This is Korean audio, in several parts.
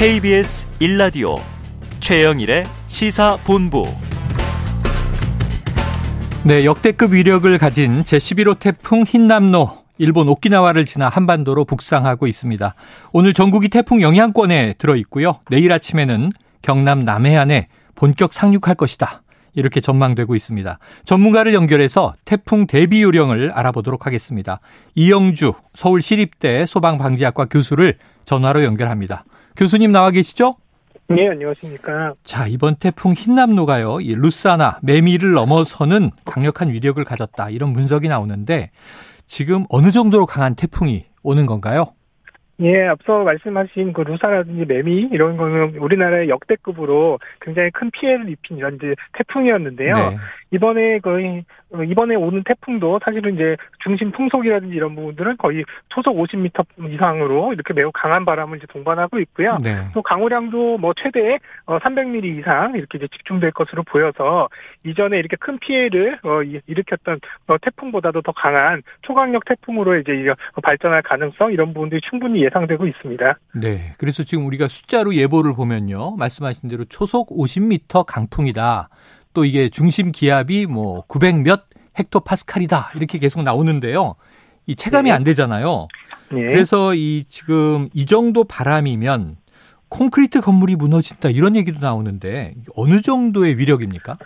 KBS 1라디오 최영일의 시사본부 네, 역대급 위력을 가진 제11호 태풍 흰남노 일본 오키나와를 지나 한반도로 북상하고 있습니다. 오늘 전국이 태풍 영향권에 들어 있고요. 내일 아침에는 경남 남해안에 본격 상륙할 것이다. 이렇게 전망되고 있습니다. 전문가를 연결해서 태풍 대비 요령을 알아보도록 하겠습니다. 이영주 서울시립대 소방방지학과 교수를 전화로 연결합니다. 교수님 나와 계시죠? 네, 안녕하십니까. 자, 이번 태풍 흰남노가요, 이 루사나, 매미를 넘어서는 강력한 위력을 가졌다. 이런 분석이 나오는데, 지금 어느 정도로 강한 태풍이 오는 건가요? 예, 앞서 말씀하신 그 루사라든지 매미 이런 거는 우리나라의 역대급으로 굉장히 큰 피해를 입힌 이런 이제 태풍이었는데요. 네. 이번에 거의 이번에 오는 태풍도 사실은 이제 중심 풍속이라든지 이런 부분들은 거의 초속 50m 이상으로 이렇게 매우 강한 바람을 이제 동반하고 있고요. 네. 또 강우량도 뭐 최대 300mm 어, 이상 이렇게 이제 집중될 것으로 보여서 이전에 이렇게 큰 피해를 어, 일으켰던 어, 태풍보다도 더 강한 초강력 태풍으로 이제 발전할 가능성 이런 부분들이 충분히 예상되고 있습니다. 네. 그래서 지금 우리가 숫자로 예보를 보면요. 말씀하신 대로 초속 50m 강풍이다. 또 이게 중심 기압이 뭐 900 몇 헥토파스칼이다. 이렇게 계속 나오는데요. 이 체감이 네. 안 되잖아요. 네. 그래서 이 지금 이 정도 바람이면 콘크리트 건물이 무너진다 이런 얘기도 나오는데 어느 정도의 위력입니까?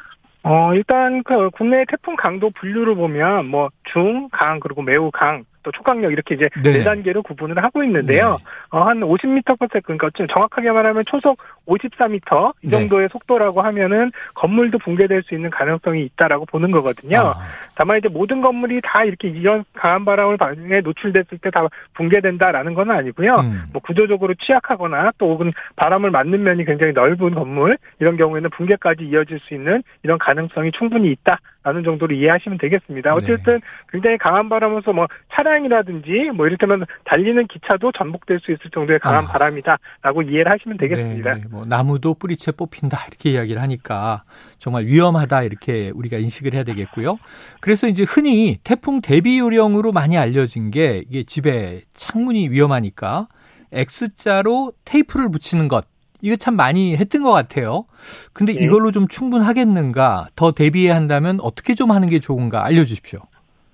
어, 일단 그 국내 태풍 강도 분류를 보면 뭐 중, 강 그리고 매우 강 또 초강력 이렇게 이제 네. 네 단계로 구분을 하고 있는데요. 네. 어, 한 50m/s 그러니까 좀 정확하게 말하면 초속 54m 이 네. 정도의 네. 속도라고 하면은 건물도 붕괴될 수 있는 가능성이 있다라고 보는 거거든요. 아. 다만 이제 모든 건물이 다 이렇게 이런 강한 바람을 방에 노출됐을 때 다 붕괴된다라는 건 아니고요. 음. 뭐 구조적으로 취약하거나 또 혹은 바람을 맞는 면이 굉장히 넓은 건물 이런 경우에는 붕괴까지 이어질 수 있는 이런 가능성이 충분히 있다 라는 정도로 이해하시면 되겠습니다. 네. 어쨌든 굉장히 강한 바람으로서 뭐 차량 차량이라든지 뭐 이를테면 달리는 기차도 전복될 수 있을 정도의 강한 아. 바람이다라고 이해를 하시면 되겠습니다. 네, 네. 뭐 나무도 뿌리채 뽑힌다 이렇게 이야기를 하니까 정말 위험하다 이렇게 우리가 인식을 해야 되겠고요. 그래서 이제 흔히 태풍 대비 요령으로 많이 알려진 게 이게 집에 창문이 위험하니까 X자로 테이프를 붙이는 것 이거 참 많이 했던 것 같아요. 근데 네. 이걸로 좀 충분하겠는가? 더 대비해야 한다면 어떻게 좀 하는 게 좋은가 알려주십시오.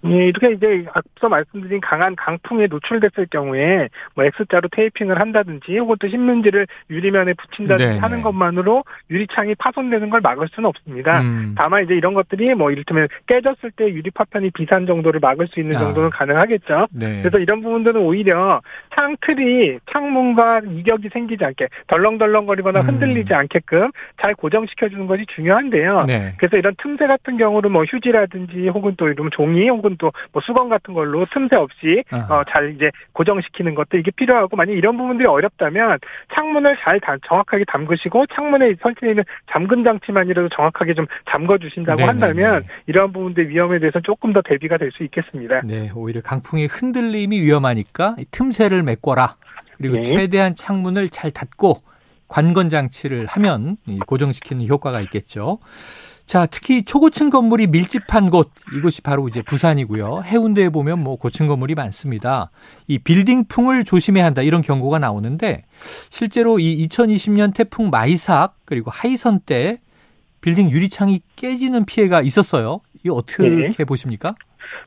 예, 이렇게 이제 앞서 말씀드린 강한 강풍에 노출됐을 경우에 뭐 X자로 테이핑을 한다든지 혹은 또 신문지를 유리면에 붙인다든지 네 하는 네. 것만으로 유리창이 파손되는 걸 막을 수는 없습니다. 음. 다만 이제 이런 것들이 뭐 이를테면 깨졌을 때 유리 파편이 비산 정도를 막을 수 있는 아. 정도는 가능하겠죠. 네. 그래서 이런 부분들은 오히려 창틀이 창문과 이격이 생기지 않게 덜렁덜렁거리거나 음. 흔들리지 않게끔 잘 고정시켜주는 것이 중요한데요. 네. 그래서 이런 틈새 같은 경우는 뭐 휴지라든지 혹은 또 이런 종이 혹은 혹은 또 뭐 수건 같은 걸로 틈새 없이 어, 잘 이제 고정시키는 것도 이게 필요하고 만약 이런 부분들이 어렵다면 창문을 잘 다, 정확하게 담그시고 창문에 설치되어 있는 잠금 장치만이라도 정확하게 좀 잠궈 주신다고 네, 네, 한다면 네. 이러한 부분들 위험에 대해서 조금 더 대비가 될 수 있겠습니다. 네, 오히려 강풍의 흔들림이 위험하니까 틈새를 메꿔라. 그리고 네. 최대한 창문을 잘 닫고 관건 장치를 하면 고정시키는 효과가 있겠죠. 자, 특히 초고층 건물이 밀집한 곳, 이곳이 바로 이제 부산이고요. 해운대에 보면 뭐 고층 건물이 많습니다. 이 빌딩풍을 조심해야 한다 이런 경고가 나오는데 실제로 이 2020년 태풍 마이삭 그리고 하이선 때 빌딩 유리창이 깨지는 피해가 있었어요. 이 어떻게 네. 보십니까?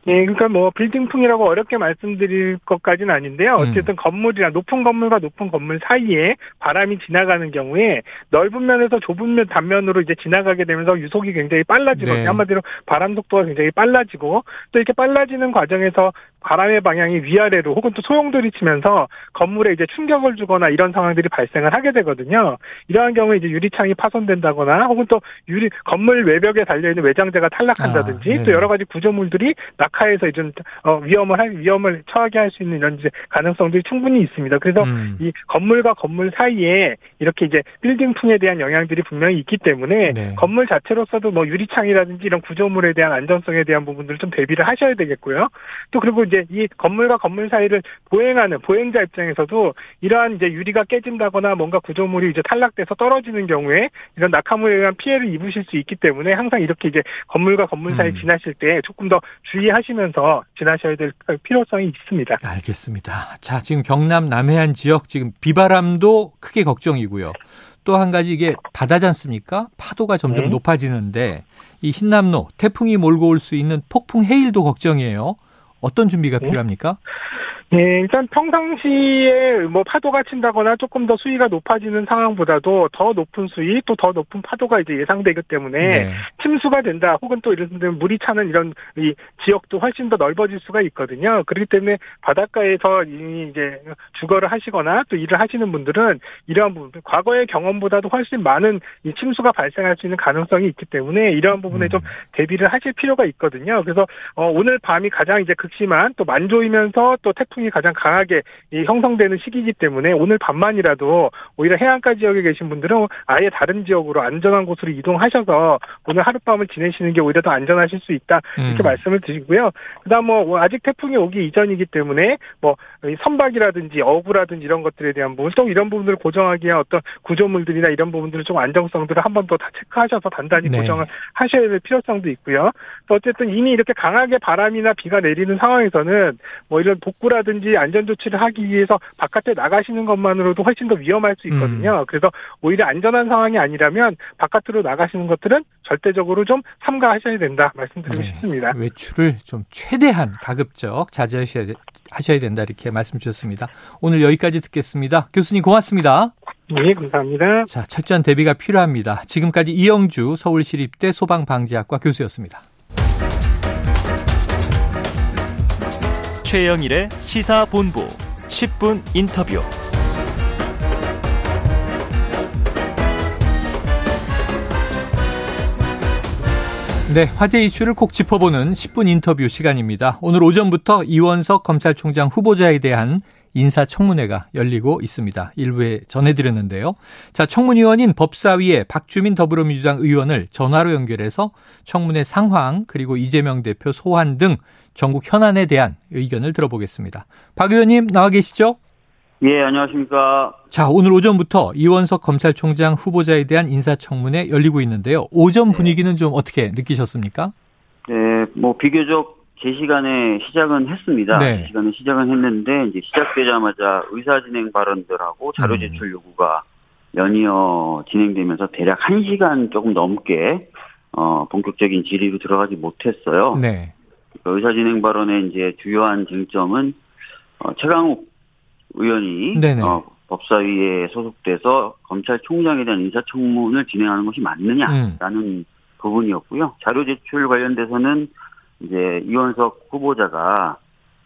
예, 그러니까 뭐 빌딩풍이라고 어렵게 말씀드릴 것까지는 아닌데요. 음. 어쨌든 음. 건물이나 높은 건물과 높은 건물 사이에 바람이 지나가는 경우에 넓은 면에서 좁은 면 단면으로 이제 지나가게 되면서 유속이 굉장히 빨라지거든요. 네. 한마디로 바람 속도가 굉장히 빨라지고 또 이렇게 빨라지는 과정에서 바람의 방향이 위아래로 혹은 또 소용돌이 치면서 건물에 이제 충격을 주거나 이런 상황들이 발생을 하게 되거든요. 이러한 경우에 이제 유리창이 파손된다거나 혹은 또 유리 건물 외벽에 달려 있는 외장재가 탈락한다든지 아, 네. 또 여러 가지 구조물들이 낙하해서 이제 어, 위험을 할 위험을 처하게 할 수 있는 이런 이제 가능성들이 충분히 있습니다. 그래서 음. 이 건물과 건물 사이에 이렇게 이제 빌딩풍에 대한 영향들이 분명히 있기 때문에 네. 건물 자체로서도 뭐 유리창이라든지 이런 구조물에 대한 안전성에 대한 부분들을 좀 대비를 하셔야 되겠고요. 또 그리고 이제 이 건물과 건물 사이를 보행하는 보행자 입장에서도 이러한 이제 유리가 깨진다거나 뭔가 구조물이 이제 탈락돼서 떨어지는 경우에 이런 낙하물에 의한 피해를 입으실 수 있기 때문에 항상 이렇게 이제 건물과 건물 사이 음. 지나실 때 조금 더 주의하시면서 지나셔야 될 필요성이 있습니다. 알겠습니다. 자, 지금 경남 남해안 지역 지금 비바람도 크게 걱정이고요. 또 한 가지 이게 바다지 않습니까? 파도가 점점 네. 높아지는데 이 흰남노 태풍이 몰고 올 수 있는 폭풍 해일도 걱정이에요. 어떤 준비가 네. 필요합니까? 네, 일단 평상시에 뭐 파도가 친다거나 조금 더 수위가 높아지는 상황보다도 더 높은 수위 또 더 높은 파도가 이제 예상되기 때문에 네. 침수가 된다 혹은 또 이런 데 물이 차는 이런 이 지역도 훨씬 더 넓어질 수가 있거든요. 그렇기 때문에 바닷가에서 이제 주거를 하시거나 또 일을 하시는 분들은 이러한 부분 과거의 경험보다도 훨씬 많은 이 침수가 발생할 수 있는 가능성이 있기 때문에 이러한 부분에 음. 좀 대비를 하실 필요가 있거든요. 그래서 어, 오늘 밤이 가장 이제 극심한 또 만조이면서 또 태풍 태풍이 가장 강하게 형성되는 시기이기 때문에 오늘 밤만이라도 오히려 해안가 지역에 계신 분들은 아예 다른 지역으로 안전한 곳으로 이동하셔서 오늘 하룻밤을 지내시는 게 오히려 더 안전하실 수 있다 이렇게 음. 말씀을 드리고요. 그다음 뭐 아직 태풍이 오기 이전이기 때문에 뭐 선박이라든지 어구라든지 이런 것들에 대한 부분 또 이런 부분들을 고정하기 위한 어떤 구조물들이나 이런 부분들을 좀 안정성들을 한 번 더 다 체크하셔서 단단히 네. 고정을 하셔야 될 필요성도 있고요. 또 어쨌든 이미 이렇게 강하게 바람이나 비가 내리는 상황에서는 뭐 이런 복구라 든지 안전 조치를 하기 위해서 바깥에 나가시는 것만으로도 훨씬 더 위험할 수 있거든요. 음. 그래서 오히려 안전한 상황이 아니라면 바깥으로 나가시는 것들은 절대적으로 좀 삼가하셔야 된다 말씀드리고 네. 싶습니다. 외출을 좀 최대한 가급적 자제하셔야 하셔야 된다 이렇게 말씀 주셨습니다. 오늘 여기까지 듣겠습니다. 교수님 고맙습니다. 네, 감사합니다. 자, 철저한 대비가 필요합니다. 지금까지 이영주 서울시립대 소방방지학과 교수였습니다. 최영일의 시사본부 10분 인터뷰. 네, 화제 이슈를 콕 짚어보는 10분 인터뷰 시간입니다. 오늘 오전부터 이원석 검찰총장 후보자에 대한 인사청문회가 열리고 있습니다. 일부에 전해드렸는데요. 자, 청문위원인 법사위의 박주민 더불어민주당 의원을 전화로 연결해서 청문회 상황 그리고 이재명 대표 소환 등 전국 현안에 대한 의견을 들어보겠습니다. 박 의원님 나와 계시죠? 예, 안녕하십니까. 자, 오늘 오전부터 이원석 검찰총장 후보자에 대한 인사청문회 열리고 있는데요. 오전 네. 분위기는 좀 어떻게 느끼셨습니까? 네, 뭐 비교적 제 시간에 시작은 했습니다. 네. 제 시간에 시작은 했는데 이제 시작되자마자 의사 진행 발언들하고 자료 음. 제출 요구가 연이어 진행되면서 대략 1시간 조금 넘게 어 본격적인 질의로 들어가지 못했어요. 네. 그러니까 의사 진행 발언의 이제 주요한 쟁점은 어 최강욱 의원이 어, 법사위에 소속돼서 검찰총장에 대한 인사청문을 진행하는 것이 맞느냐라는 음. 부분이었고요. 자료 제출 관련돼서는 이제 이원석 후보자가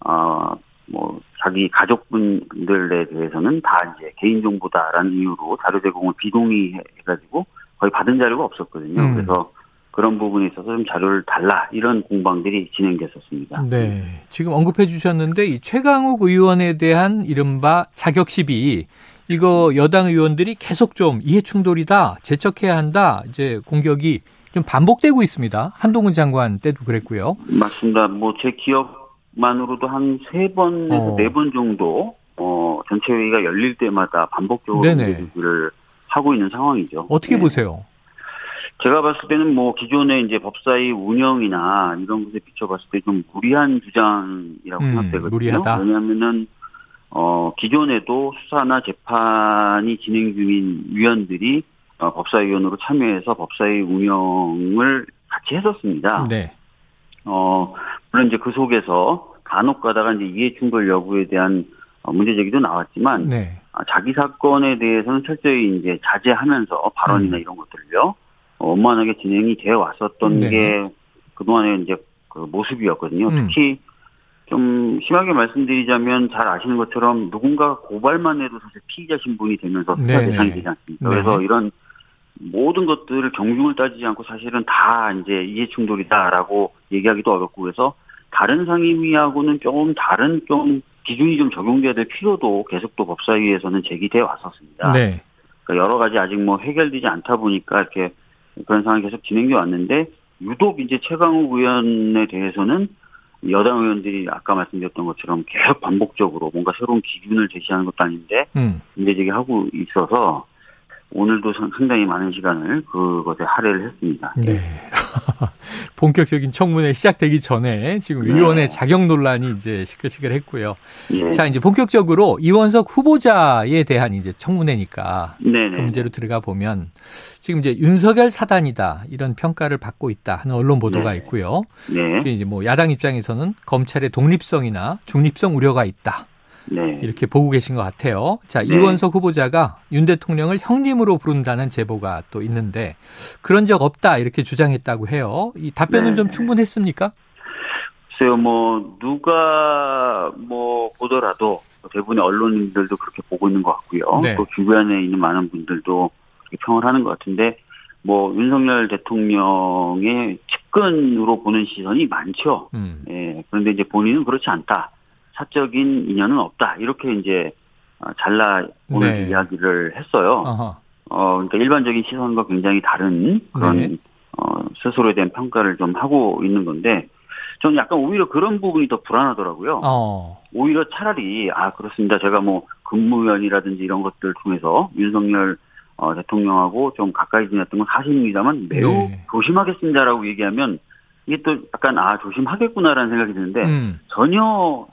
어 뭐 자기 가족분들에 대해서는 다 이제 개인 정보다라는 이유로 자료 제공을 비동의해가지고 거의 받은 자료가 없었거든요. 음. 그래서 그런 부분에 있어서 좀 자료를 달라 이런 공방들이 진행됐었습니다. 네. 지금 언급해 주셨는데 이 최강욱 의원에 대한 이른바 자격 시비 이거 여당 의원들이 계속 좀 이해 충돌이다, 재척해야 한다, 이제 공격이 좀 반복되고 있습니다. 한동훈 장관 때도 그랬고요. 맞습니다. 뭐 제 기억만으로도 한 세 번에서 어. 네번 정도 어 전체 회의가 열릴 때마다 반복적으로 얘기를 하고 있는 상황이죠. 어떻게 네. 보세요? 제가 봤을 때는 뭐 기존의 이제 법사위 운영이나 이런 것에 비춰봤을 때 좀 무리한 주장이라고 음, 생각되거든요. 무리하다. 왜냐하면은 어 기존에도 수사나 재판이 진행 중인 위원들이 어, 법사위원으로 참여해서 법사위 운영을 같이 했었습니다. 네. 어, 물론 이제 그 속에서 간혹 가다가 이제 이해충돌 여부에 대한 어, 문제 제기도 나왔지만, 네. 아, 자기 사건에 대해서는 철저히 이제 자제하면서 발언이나 음. 이런 것들을요, 어, 원만하게 진행이 되어 왔었던 네. 게 그동안의 이제 그 모습이었거든요. 음. 특히 좀 심하게 말씀드리자면 잘 아시는 것처럼 누군가 고발만 해도 사실 피의자 신분이 되면서 수사 대상이 되지 않습니까? 그래서 이런 모든 것들을 경중을 따지지 않고 사실은 다 이제 이해 충돌이다라고 얘기하기도 어렵고 그래서 다른 상임위하고는 조금 다른 좀 기준이 좀 적용돼야 될 필요도 계속 또 법사위에서는 제기돼 왔었습니다. 네. 그러니까 여러 가지 아직 뭐 해결되지 않다 보니까 이렇게 그런 상황이 계속 진행돼 왔는데 유독 이제 최강욱 의원에 대해서는 여당 의원들이 아까 말씀드렸던 것처럼 계속 반복적으로 뭔가 새로운 기준을 제시하는 것도 아닌데 음. 문제 제기하고 있어서 오늘도 상당히 많은 시간을 그것에 할애를 했습니다. 네. 본격적인 청문회 시작되기 전에 지금 네. 의원의 자격 논란이 이제 시끌시끌했고요. 네. 자 이제 본격적으로 이원석 후보자에 대한 이제 청문회니까 네. 그 문제로 들어가 보면 지금 이제 윤석열 사단이다 이런 평가를 받고 있다 하는 언론 보도가 네. 있고요. 네. 이제 뭐 야당 입장에서는 검찰의 독립성이나 중립성 우려가 있다. 네. 이렇게 보고 계신 것 같아요. 자, 네. 이원석 후보자가 윤 대통령을 형님으로 부른다는 제보가 또 있는데 그런 적 없다 이렇게 주장했다고 해요. 이 답변은 네. 좀 충분했습니까? 글쎄요, 뭐 누가 뭐 보더라도 대부분의 언론인들도 그렇게 보고 있는 것 같고요. 네. 또 주변에 있는 많은 분들도 그렇게 평을 하는 것 같은데 뭐 윤석열 대통령의 측근으로 보는 시선이 많죠. 음. 예, 그런데 이제 본인은 그렇지 않다. 사적인 인연은 없다. 이렇게 이제 어, 잘라 오늘 네. 이야기를 했어요. 어, 그러니까 일반적인 시선과 굉장히 다른 그런 네. 어, 스스로에 대한 평가를 좀 하고 있는 건데 저는 약간 오히려 그런 부분이 더 불안하더라고요. 어. 오히려 차라리 아 그렇습니다. 제가 뭐 근무연이라든지 이런 것들 통해서 윤석열 어, 대통령하고 좀 가까이 지냈던 건 사실입니다만 매우 네. 조심하겠습니다라고 얘기하면 이게 또 약간 아 조심하겠구나라는 생각이 드는데 음. 전혀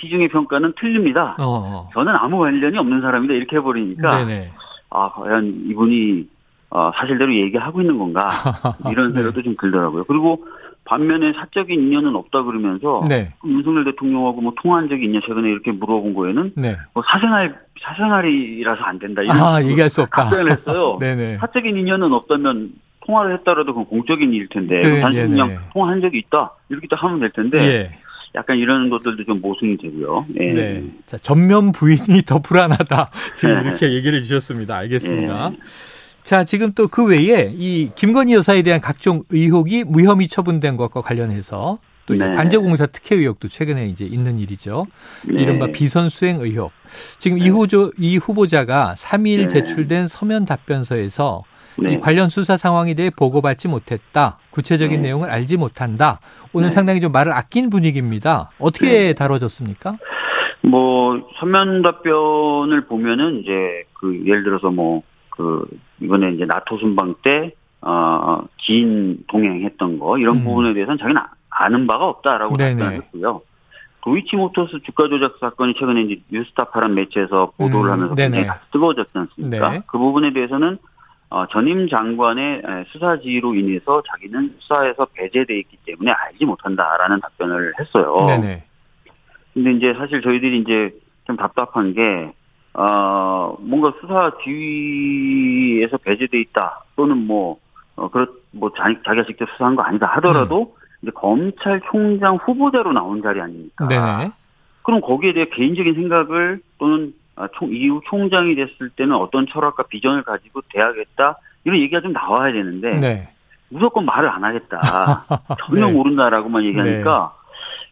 시중의 평가는 틀립니다. 어, 어. 저는 아무 관련이 없는 사람이다 이렇게 해버리니까 네네. 아 과연 이분이 어, 사실대로 얘기하고 있는 건가 이런 네. 생각도 네. 좀 들더라고요. 그리고 반면에 사적인 인연은 없다 그러면서 네. 윤석열 대통령하고 뭐 통화한 적이 있냐 최근에 이렇게 물어본 거에는 네. 뭐 사생활 사생활이라서 안 된다 이런 아, 얘기할 수 없다 답변을 했어요. 사적인 인연은 없다면 통화를 했다라도 그건 공적인 일일 텐데 그, 단순히 그냥 통화한 적이 있다 이렇게 딱 하면 될 텐데 예. 약간 이런 것들도 좀 모순이 되고요. 네. 네. 자, 전면 부인이 더 불안하다. 지금 네. 이렇게 얘기를 주셨습니다. 알겠습니다. 네. 자, 지금 또 그 외에 이 김건희 여사에 대한 각종 의혹이 무혐의 처분된 것과 관련해서 또 네. 관제공사 특혜 의혹도 최근에 이제 있는 일이죠. 네. 이른바 비선 수행 의혹. 지금 네. 이, 후조, 이 후보자가 3일 제출된 서면 답변서에서 네. 이 관련 수사 상황에 대해 보고받지 못했다. 구체적인 네. 내용을 알지 못한다. 오늘 네. 상당히 좀 말을 아낀 분위기입니다. 어떻게 네. 다뤄졌습니까? 뭐 서면 답변을 보면은 이제 그 예를 들어서 뭐 그 이번에 이제 나토 순방 때 어, 긴 동행했던 거 이런 음. 부분에 대해서는 자기는 아는 바가 없다라고 답변했고요. 도이치모터스 주가 조작 사건이 최근에 이제 뉴스타파란 매체에서 보도를 음, 하면서 굉장히 뜨거워졌지 않습니까? 네. 그 부분에 대해서는 어, 전임 장관의 수사 지휘로 인해서 자기는 수사에서 배제돼 있기 때문에 알지 못한다라는 답변을 했어요. 네네. 근데 이제 사실 저희들이 이제 좀 답답한 게, 어, 뭔가 수사 지휘에서 배제돼 있다 또는 뭐, 어, 그렇, 뭐 자기, 자기가 직접 수사한 거 아니다 하더라도 음. 이제 검찰총장 후보자로 나온 자리 아닙니까? 네네. 그럼 거기에 대해 개인적인 생각을 또는 아, 총, 이후 총장이 됐을 때는 어떤 철학과 비전을 가지고 대하겠다 이런 얘기가 좀 나와야 되는데 네. 무조건 말을 안 하겠다 전혀 네. 모른다라고만 얘기하니까 네.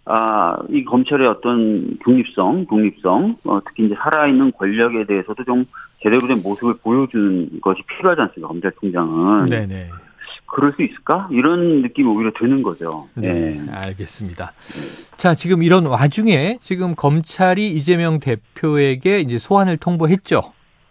아이 검찰의 어떤 중립성, 독립성 어, 특히 이제 살아있는 권력에 대해서도 좀 제대로 된 모습을 보여주는 것이 필요하지 않습니까 검찰총장은. 네네. 네. 그럴 수 있을까? 이런 느낌이 오히려 드는 거죠. 네, 네. 알겠습니다. 자, 지금 이런 와중에 지금 검찰이 이재명 대표에게 이제 소환을 통보했죠.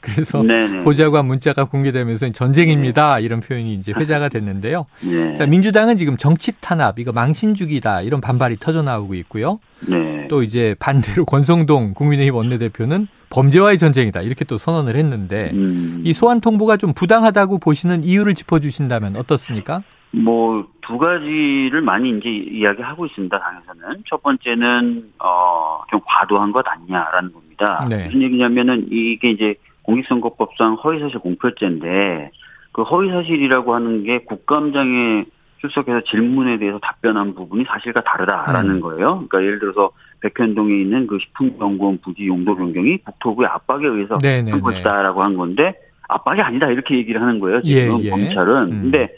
그래서 네네. 보좌관 문자가 공개되면서 전쟁입니다 네. 이런 표현이 이제 회자가 됐는데요. 네. 자 민주당은 지금 정치 탄압 이거 망신주기다 이런 반발이 터져 나오고 있고요. 네. 또 이제 반대로 권성동 국민의힘 원내대표는 범죄와의 전쟁이다 이렇게 또 선언을 했는데 음. 이 소환 통보가 좀 부당하다고 보시는 이유를 짚어주신다면 어떻습니까? 뭐 두 가지를 많이 이제 이야기하고 있습니다. 당에서는 첫 번째는 어 좀 과도한 것 아니냐라는 겁니다. 네. 무슨 얘기냐면은 이게 이제 공직선거법상 허위사실 공표죄인데 그 허위사실이라고 하는 게 국감장에 출석해서 질문에 대해서 답변한 부분이 사실과 다르다라는 음. 거예요. 그러니까 예를 들어서 백현동에 있는 그 식품연구원 부지 용도 변경이 국토부의 압박에 의해서 네네네. 한 것이다라고 한 건데 압박이 아니다 이렇게 얘기를 하는 거예요. 지금 예, 예. 검찰은. 음. 근데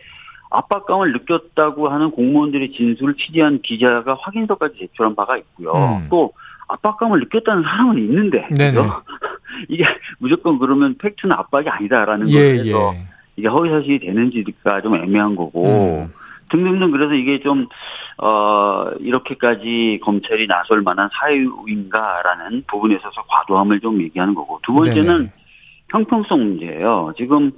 압박감을 느꼈다고 하는 공무원들의 진술을 취재한 기자가 확인서까지 제출한 바가 있고요. 음. 또 압박감을 느꼈다는 사람은 있는데 이게 무조건 그러면 팩트는 압박이 아니다라는 예, 거에서 예. 이게 허위 사실이 되는지가 좀 애매한 거고 음. 등등등 그래서 이게 좀, 어, 이렇게까지 검찰이 나설 만한 사유인가라는 부분에 있어서 과도함을 좀 얘기하는 거고. 두 번째는 네네. 형평성 문제예요. 지금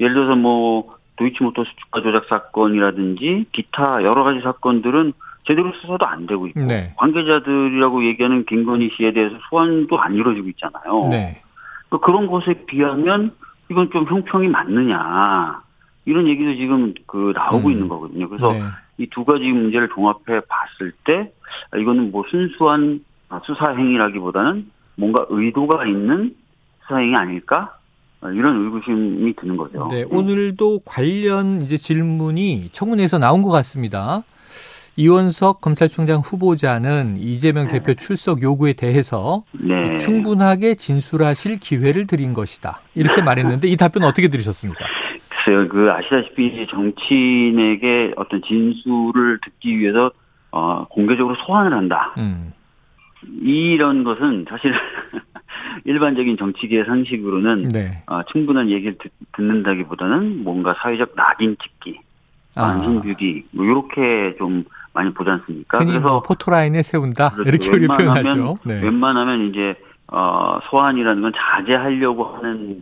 예를 들어서 뭐 도이치모터스 주가 조작 사건이라든지 기타 여러 가지 사건들은 제대로 수사도 안 되고 있고 네. 관계자들이라고 얘기하는 김건희 씨에 대해서 소환도 안 이루어지고 있잖아요. 네. 그러니까 그런 것에 비하면 이건 좀 형평이 맞느냐 이런 얘기도 지금 그 나오고 음. 있는 거거든요. 그래서 네. 이두 가지 문제를 종합해 봤을 때 이거는 뭐 순수한 수사 행위라기보다는 뭔가 의도가 있는 수사 행위 아닐까 이런 의구심이 드는 거죠. 네, 오늘도 관련 이제 질문이 청문회에서 나온 것 같습니다. 이원석 검찰총장 후보자는 이재명 네. 대표 출석 요구에 대해서 네. 충분하게 진술하실 기회를 드린 것이다. 이렇게 말했는데 이 답변 어떻게 들으셨습니까? 글쎄요, 그 아시다시피 정치인에게 어떤 진술을 듣기 위해서 어, 공개적으로 소환을 한다. 음. 이런 것은 사실 일반적인 정치계의 상식으로는 네. 어, 충분한 얘기를 듣, 는다기보다는 뭔가 사회적 낙인 찍기, 안심 주기 뭐 이렇게 좀 많이 보지 않습니까? 그래서 뭐 포토라인에 세운다 그렇죠. 이렇게 우리 표현하죠. 네. 웬만하면 이제 어, 소환이라는 건 자제하려고 하는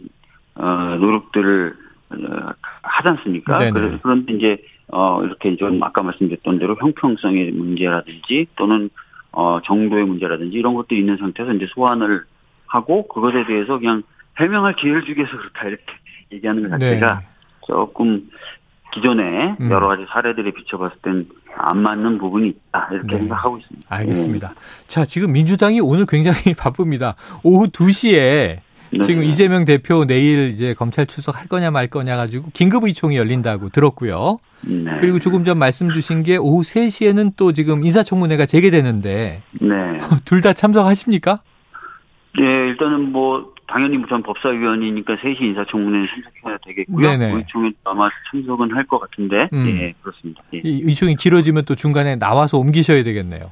어, 노력들을 어, 하지 않습니까? 네네. 그런데 이제 어, 이렇게 좀 아까 말씀드렸던 대로 형평성의 문제라든지 또는 어, 정도의 문제라든지 이런 것들이 있는 상태에서 이제 소환을 하고 그것에 대해서 그냥 해명할 기회를 주기 위해서 그렇다 이렇게 얘기하는 것 자체가 네. 조금 기존에 음. 여러 가지 사례들에 비춰봤을 땐 안 맞는 부분이 있다 이렇게 네. 생각하고 있습니다. 알겠습니다. 네. 자 지금 민주당이 오늘 굉장히 바쁩니다. 오후 2시에 네. 지금 이재명 대표 내일 이제 검찰 출석할 거냐 말 거냐 가지고 긴급 의총이 열린다고 들었고요. 네. 그리고 조금 전 말씀 주신 게 오후 3시에는 또 지금 인사청문회가 재개되는데 네. 둘다 참석하십니까? 예, 일단은 뭐 당연히 전 법사위원이니까 3시 인사청문회에 참석해야 되겠고요. 네네. 의총에 아마 참석은 할 것 같은데, 음. 예, 그렇습니다. 예. 이 의총이 길어지면 또 중간에 나와서 옮기셔야 되겠네요.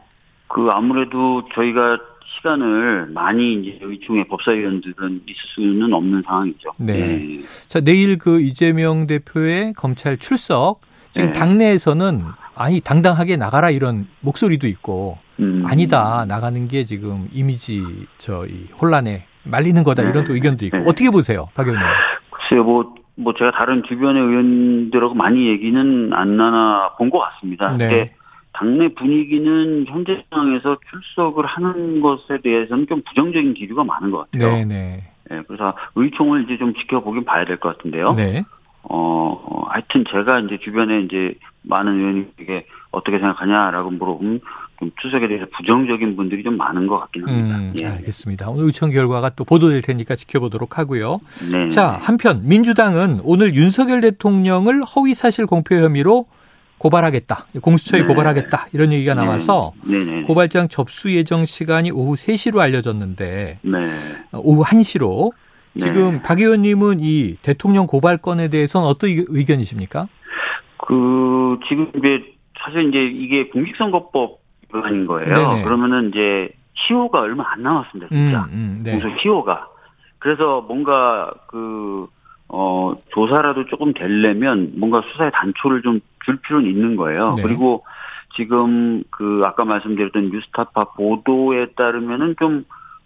그 아무래도 저희가 시간을 많이 이제 의총에 법사위원들은 있을 수는 없는 상황이죠. 네. 예. 자 내일 그 이재명 대표의 검찰 출석 지금 네. 당내에서는 아니 당당하게 나가라 이런 목소리도 있고 음. 아니다 나가는 게 지금 이미지 저 이 혼란에 말리는 거다 네. 이런 또 의견도 있고 네. 어떻게 보세요, 박 의원님? 글쎄요, 뭐, 뭐 제가 다른 주변의 의원들하고 많이 얘기는 안 나눠 본것 같습니다. 네. 당내 분위기는 현재 상황에서 출석을 하는 것에 대해서는 좀 부정적인 기류가 많은 것 같아요. 네, 네. 네 그래서 의총을 이제 좀 지켜보긴 봐야 될 것 같은데요. 네. 어, 어, 하여튼 제가 이제 주변에 이제 많은 의원님에게 어떻게 생각하냐라고 물어보면 좀 추석에 대해서 부정적인 분들이 좀 많은 것 같긴 합니다. 음, 예. 알겠습니다. 오늘 의총 결과가 또 보도될 테니까 지켜보도록 하고요. 네. 자, 한편 민주당은 오늘 윤석열 대통령을 허위 사실 공표 혐의로 고발하겠다. 공수처에 네. 고발하겠다. 이런 얘기가 네. 나와서 네. 네. 고발장 접수 예정 시간이 오후 3시로 알려졌는데 네. 오후 1시로 지금 박 의원님은 이 대통령 고발 건에 대해서는 어떤 의견이십니까? 그 지금 이제 사실 이제 이게 공직선거법 위반인 거예요. 네네. 그러면은 이제 시효가 얼마 안 남았습니다, 진짜. 음, 음, 네. 공소 시효가. 그래서 뭔가 그, 어, 조사라도 조금 되려면 뭔가 수사의 단초를 좀 줄 필요는 있는 거예요. 네. 그리고 지금 그 아까 말씀드렸던 뉴스타파 보도에 따르면은 좀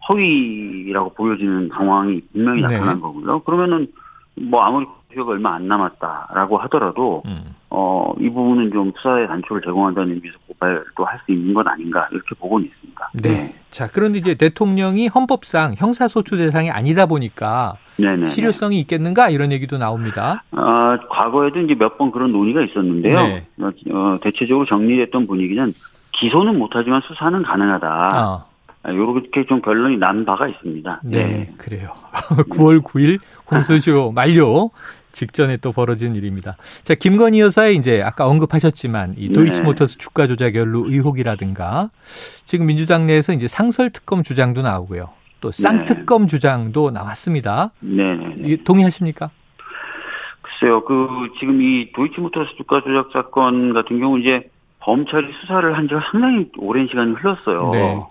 허위라고 보여지는 상황이 분명히 네. 나타난 네. 거고요. 그러면은 뭐 아무리 기회가 얼마 안 남았다라고 하더라도 음. 어, 이 부분은 좀 수사의 단초를 제공한다는 의미에서 고발도 할 수 있는 것 아닌가 이렇게 보고는 있습니다. 네. 네. 자 그런데 이제 대통령이 헌법상 형사소추 대상이 아니다 보니까 네네. 실효성이 있겠는가 이런 얘기도 나옵니다. 아 과거에도 이제 몇 번 그런 논의가 있었는데요. 네. 어, 대체적으로 정리됐던 분위기는 기소는 못하지만 수사는 가능하다. 어. 이렇게 좀 결론이 난 바가 있습니다. 네, 네. 그래요. 9월 9일 공소시효 만료 직전에 또 벌어진 일입니다. 자, 김건희 여사의 이제 아까 언급하셨지만 이 도이치모터스 네. 주가 조작 연루 의혹이라든가 지금 민주당 내에서 이제 상설 특검 주장도 나오고요. 또 쌍특검 네. 주장도 나왔습니다. 네, 네, 네. 동의하십니까? 글쎄요. 그 지금 이 도이치모터스 주가 조작 사건 같은 경우 이제 검찰이 수사를 한 지가 상당히 오랜 시간이 흘렀어요. 네.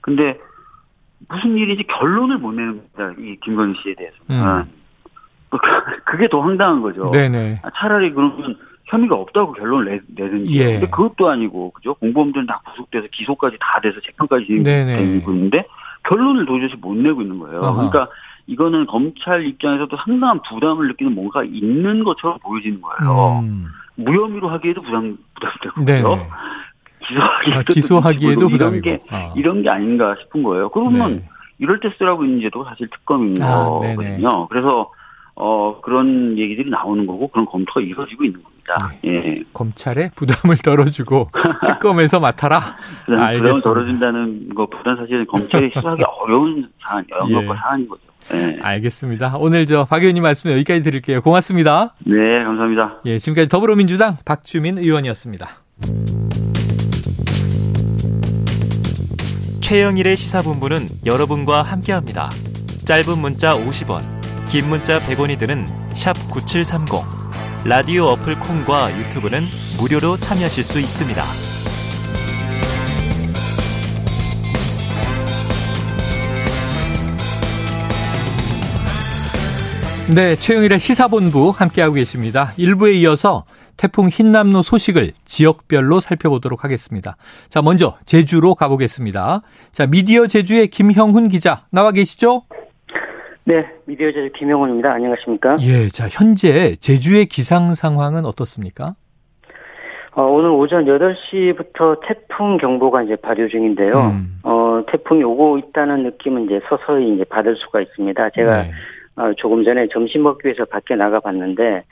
근데 무슨 일인지 결론을 못 내는 겁니다. 이 김건희 씨에 대해서. 음. 그, 그게 더 황당한 거죠. 네네. 차라리 그러면 혐의가 없다고 결론을 내, 든지 예. 근데 그것도 아니고 그죠? 공범들은 다 구속돼서 기소까지 다 돼서 재판까지 진행되고 있는데 결론을 도저히 못 내고 있는 거예요. 어허. 그러니까 이거는 검찰 입장에서도 상당한 부담을 느끼는 뭔가 있는 것처럼 보여지는 거예요. 음. 무혐의로 하기에도 부담 부담되고요. 기소하기에도, 아, 기소하기에도 부담이고. 이런 게 아. 이런 게 아닌가 싶은 거예요. 그러면 네. 이럴 때 쓰라고 있는 제도가 사실 특검인 아, 거거든요. 그래서 어 그런 얘기들이 나오는 거고 그런 검토가 이루어지고 있는 겁니다. 네. 예. 검찰에 부담을 덜어주고 특검에서 맡아라. 부담, 부담을 덜어준다는 것보다는 사실은 검찰이 수사하기 어려운 사안, 영역과 예. 사안인 거죠. 네. 알겠습니다. 오늘 저 박 의원님 말씀 여기까지 드릴게요. 고맙습니다. 네, 감사합니다. 예, 지금까지 더불어민주당 박주민 의원이었습니다. 최영일의 시사본부는 여러분과 함께합니다. 짧은 문자 50원, 긴 문자 100원이 드는 샵 9730. 라디오 어플 콩과 유튜브는 무료로 참여하실 수 있습니다. 네, 최영일의 시사본부 함께하고 계십니다. 1부에 이어서 태풍 흰남노 소식을 지역별로 살펴보도록 하겠습니다. 자, 먼저 제주로 가보겠습니다. 자, 미디어 제주의 김형훈 기자 나와 계시죠? 네, 미디어 제주 김형훈입니다. 안녕하십니까? 예, 자, 현재 제주의 기상 상황은 어떻습니까? 어, 오늘 오전 8시부터 태풍 경보가 이제 발효 중인데요. 음. 어, 태풍이 오고 있다는 느낌은 이제 서서히 이제 받을 수가 있습니다. 제가 네. 어, 조금 전에 점심 먹기 위해서 밖에 나가 봤는데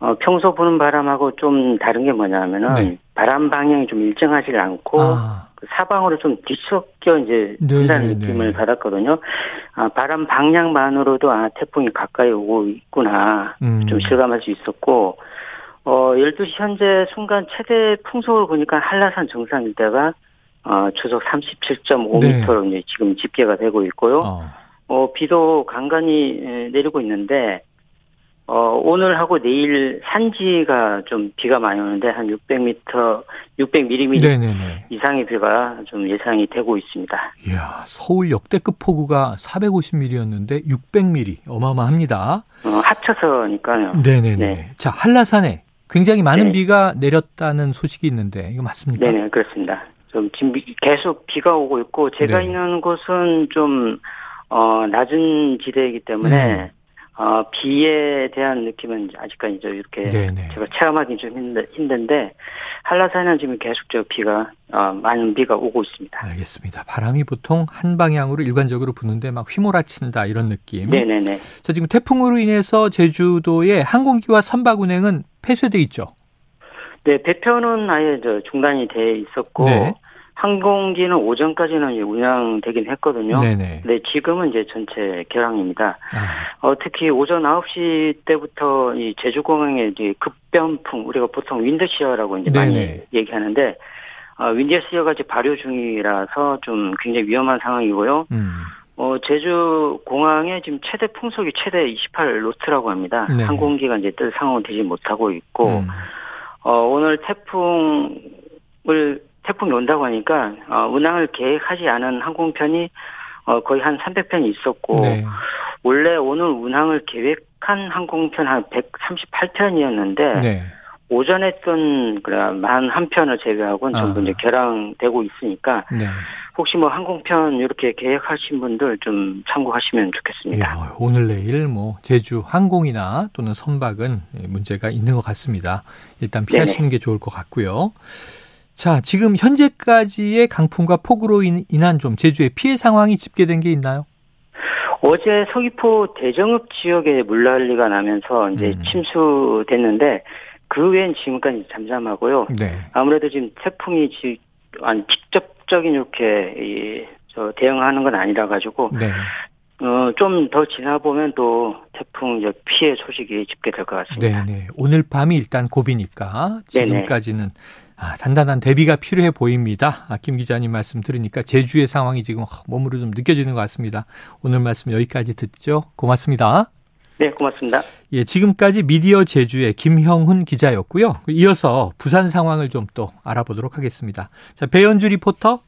어, 평소 부는 바람하고 좀 다른 게 뭐냐면은 네. 바람 방향이 좀 일정하지 않고 아. 그 사방으로 좀 뒤섞여 이제 된다는 네, 네, 느낌을 네. 받았거든요. 아, 바람 방향만으로도 아 태풍이 가까이 오고 있구나 음. 좀 실감할 수 있었고 어 12시 현재 순간 최대 풍속을 보니까 한라산 정상 일대가 어 초속 37.5m로 이제 지금 집계가 되고 있고요. 어. 어 비도 간간히 내리고 있는데 어, 오늘하고 내일 산지가 좀 비가 많이 오는데 한 600m, 600mm 네네네. 이상의 비가 좀 예상이 되고 있습니다. 이야, 서울 역대급 폭우가 450mm였는데 600mm 어마어마합니다. 어, 합쳐서니까요. 네네네. 네. 자, 한라산에 굉장히 많은 네. 비가 내렸다는 소식이 있는데 이거 맞습니까? 네네, 그렇습니다. 좀 지금 계속 비가 오고 있고 제가 네. 있는 곳은 좀 어, 낮은 지대이기 때문에 음. 어, 비에 대한 느낌은 아직까지 좀 이렇게 네네. 제가 체험하기 좀 힘든, 데 한라산은 지금 계속 저 비가 어, 많은 비가 오고 있습니다. 알겠습니다. 바람이 보통 한 방향으로 일관적으로 부는데 막 휘몰아친다 이런 느낌. 네네네. 자 지금 태풍으로 인해서 제주도의 항공기와 선박 운행은 폐쇄돼 있죠. 네, 배편은 아예 저 중단이 돼 있었고 네. 항공기는 오전까지는 운영되긴 했거든요. 네네. 네, 지금은 이제 전체 결항입니다. 아. 어, 특히 오전 9시 때부터 이 제주공항에 이제 급변풍, 우리가 보통 wind shear라고 이제 네네. 많이 얘기하는데, 어, wind shear가 이제 발효 중이라서 좀 굉장히 위험한 상황이고요. 음. 어, 제주 공항에 지금 최대 풍속이 최대 28 노트라고 합니다. 네. 항공기가 이제 뜰 상황은 되지 못하고 있고, 음. 어, 오늘 태풍을 태풍이 온다고 하니까 어, 운항을 계획하지 않은 항공편이 어, 거의 한 300편이 있었고 네. 원래 오늘 운항을 계획한 항공편 한 138편이었는데 네. 오전에 했던 그만 한 편을 제외하고는 전부 아. 이제 결항되고 있으니까 네. 혹시 뭐 항공편 이렇게 계획하신 분들 좀 참고하시면 좋겠습니다. 야, 오늘 내일 뭐 제주 항공이나 또는 선박은 문제가 있는 것 같습니다. 일단 피하시는 네네. 게 좋을 것 같고요. 자, 지금 현재까지의 강풍과 폭우로 인한 좀 제주의 피해 상황이 집계된 게 있나요? 어제 서귀포 대정읍 지역에 물난리가 나면서 이제 음. 침수됐는데 그 외엔 지금까지 잠잠하고요. 네. 아무래도 지금 태풍이 지, 아니 직접적인 이렇게 이, 저 대응하는 건 아니라 가지고 네. 어, 좀 더 지나 보면 또 태풍 피해 소식이 집계될 것 같습니다. 네, 네. 오늘 밤이 일단 고비니까 지금까지는 네네. 아, 단단한 대비가 필요해 보입니다. 아, 김 기자님 말씀 들으니까 제주의 상황이 지금 몸으로 좀 느껴지는 것 같습니다. 오늘 말씀 여기까지 듣죠. 고맙습니다. 네, 고맙습니다. 예, 지금까지 미디어 제주의 김형훈 기자였고요. 이어서 부산 상황을 좀 또 알아보도록 하겠습니다. 자, 배현주 리포터.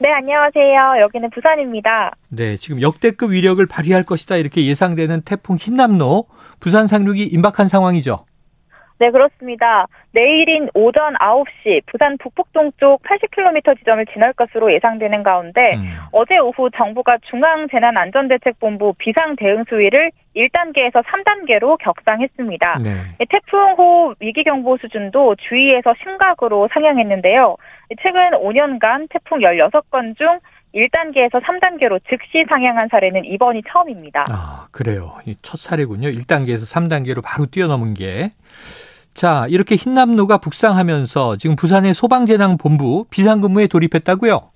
네, 안녕하세요. 여기는 부산입니다. 네, 지금 역대급 위력을 발휘할 것이다 이렇게 예상되는 태풍 흰남노 부산 상륙이 임박한 상황이죠. 네, 그렇습니다. 내일인 오전 9시 부산 북북동 쪽 80km 지점을 지날 것으로 예상되는 가운데 음. 어제 오후 정부가 중앙재난안전대책본부 비상대응수위를 1단계에서 3단계로 격상했습니다. 네. 태풍호 위기경보 수준도 주의에서 심각으로 상향했는데요. 최근 5년간 태풍 16건 중 1단계에서 3단계로 즉시 상향한 사례는 이번이 처음입니다. 아, 그래요. 첫 사례군요. 1단계에서 3단계로 바로 뛰어넘은 게. 자, 이렇게 흰남노가 북상하면서 지금 부산의 소방재난본부 비상근무에 돌입했다고요?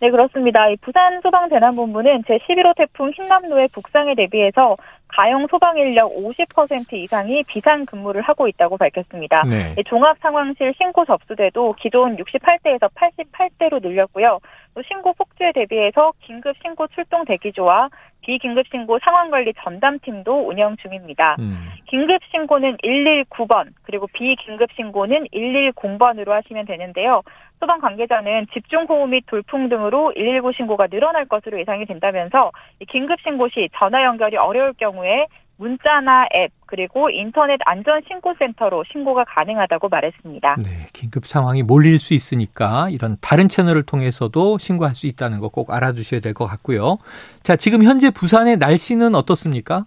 네, 그렇습니다. 부산 소방재난본부는 제11호 태풍 흰남노의 북상에 대비해서 가용 소방 인력 50% 이상이 비상 근무를 하고 있다고 밝혔습니다. 네. 종합 상황실 신고 접수대도 기존 68대에서 88대로 늘렸고요. 또 신고 폭주에 대비해서 긴급 신고 출동 대기조와 비긴급 신고 상황 관리 전담팀도 운영 중입니다. 음. 긴급 신고는 119번 그리고 비긴급 신고는 110번으로 하시면 되는데요. 소방 관계자는 집중호우 및 돌풍 등으로 119 신고가 늘어날 것으로 예상이 된다면서 긴급 신고 시 전화 연결이 어려울 경우에 문자나 앱 그리고 인터넷 안전신고센터로 신고가 가능하다고 말했습니다. 네, 긴급 상황이 몰릴 수 있으니까 이런 다른 채널을 통해서도 신고할 수 있다는 거 꼭 알아두셔야 될 것 같고요. 자, 지금 현재 부산의 날씨는 어떻습니까?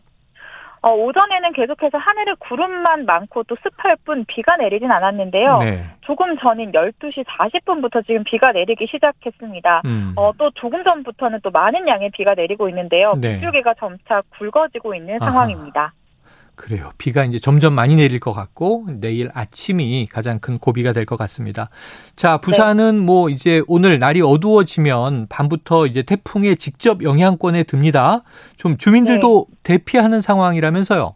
어, 오전에는 계속해서 하늘에 구름만 많고 또 습할 뿐 비가 내리진 않았는데요. 네. 조금 전인 12시 40분부터 지금 비가 내리기 시작했습니다. 음. 어, 또 조금 전부터는 또 많은 양의 비가 내리고 있는데요. 네. 빗줄기가 점차 굵어지고 있는 아하. 상황입니다. 그래요. 비가 이제 점점 많이 내릴 것 같고 내일 아침이 가장 큰 고비가 될 것 같습니다. 자, 부산은 네. 뭐 이제 오늘 날이 어두워지면 밤부터 이제 태풍의 직접 영향권에 듭니다. 좀 주민들도 네. 대피하는 상황이라면서요.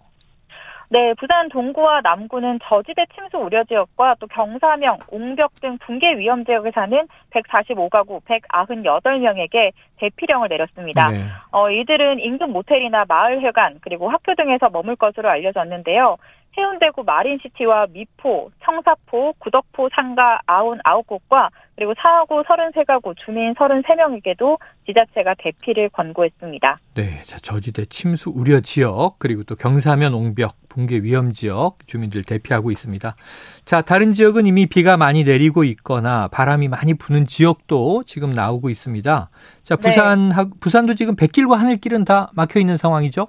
네, 부산 동구와 남구는 저지대 침수 우려 지역과 또 경사명, 옹벽 등 붕괴 위험 지역에 사는 145가구 198명에게 대피령을 내렸습니다. 네. 어, 이들은 인근 모텔이나 마을회관 그리고 학교 등에서 머물 것으로 알려졌는데요. 해운대구 마린시티와 미포, 청사포, 구덕포 상가 99곳과 그리고 사하구 33가구 주민 33명에게도 지자체가 대피를 권고했습니다. 네, 자 저지대 침수 우려 지역 그리고 또 경사면 옹벽 붕괴 위험 지역 주민들 대피하고 있습니다. 자, 다른 지역은 이미 비가 많이 내리고 있거나 바람이 많이 부는 지역도 지금 나오고 있습니다. 자, 부산 네. 부산도 지금 백길과 하늘길은 다 막혀 있는 상황이죠?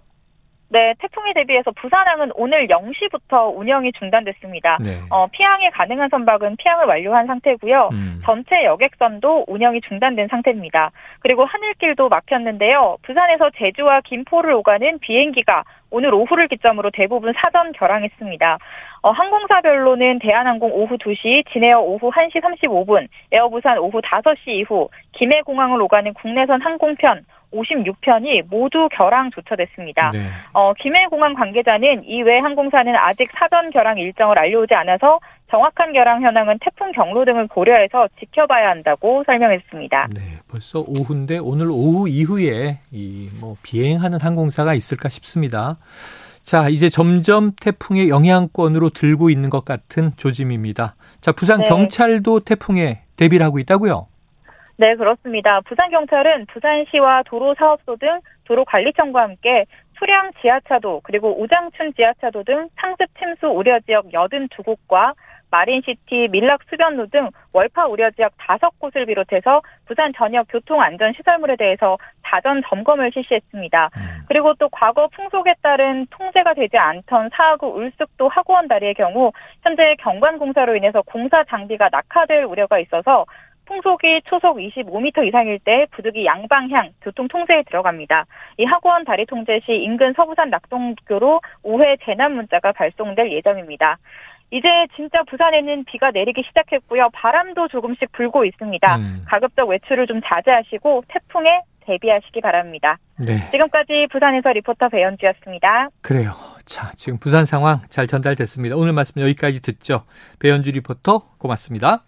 네, 태풍에 대비해서 부산항은 오늘 0시부터 운영이 중단됐습니다. 네. 어, 피항에 가능한 선박은 피항을 완료한 상태고요. 음. 전체 여객선도 운영이 중단된 상태입니다. 그리고 하늘길도 막혔는데요. 부산에서 제주와 김포를 오가는 비행기가 오늘 오후를 기점으로 대부분 사전 결항했습니다. 어, 항공사별로는 대한항공 오후 2시, 진에어 오후 1시 35분, 에어부산 오후 5시 이후, 김해공항을 오가는 국내선 항공편 56편이 모두 결항 조처됐습니다. 네. 어, 김해공항 관계자는 이외 항공사는 아직 사전 결항 일정을 알려오지 않아서 정확한 결항 현황은 태풍 경로 등을 고려해서 지켜봐야 한다고 설명했습니다. 네, 벌써 오후인데 오늘 오후 이후에 이 뭐 비행하는 항공사가 있을까 싶습니다. 자, 이제 점점 태풍의 영향권으로 들고 있는 것 같은 조짐입니다. 자, 부산 네. 경찰도 태풍에 대비를 하고 있다고요? 네, 그렇습니다. 부산경찰은 부산시와 도로사업소 등 도로관리청과 함께 수량 지하차도 그리고 우장춘 지하차도 등 상습 침수 우려 지역 82곳과 마린시티, 밀락수변로 등 월파 우려 지역 5곳을 비롯해서 부산 전역 교통안전시설물에 대해서 사전 점검을 실시했습니다. 음. 그리고 또 과거 풍속에 따른 통제가 되지 않던 사하구 울숙도 학원 다리의 경우 현재 경관공사로 인해서 공사 장비가 낙하될 우려가 있어서 풍속이 초속 25m 이상일 때 부득이 양방향 교통 통제에 들어갑니다. 이 학원 다리 통제 시 인근 서부산 낙동교로 5회 재난 문자가 발송될 예정입니다. 이제 진짜 부산에는 비가 내리기 시작했고요. 바람도 조금씩 불고 있습니다. 음. 가급적 외출을 좀 자제하시고 태풍에 대비하시기 바랍니다. 네. 지금까지 부산에서 리포터 배현주였습니다. 그래요. 자, 지금 부산 상황 잘 전달됐습니다. 오늘 말씀 여기까지 듣죠. 배현주 리포터 고맙습니다.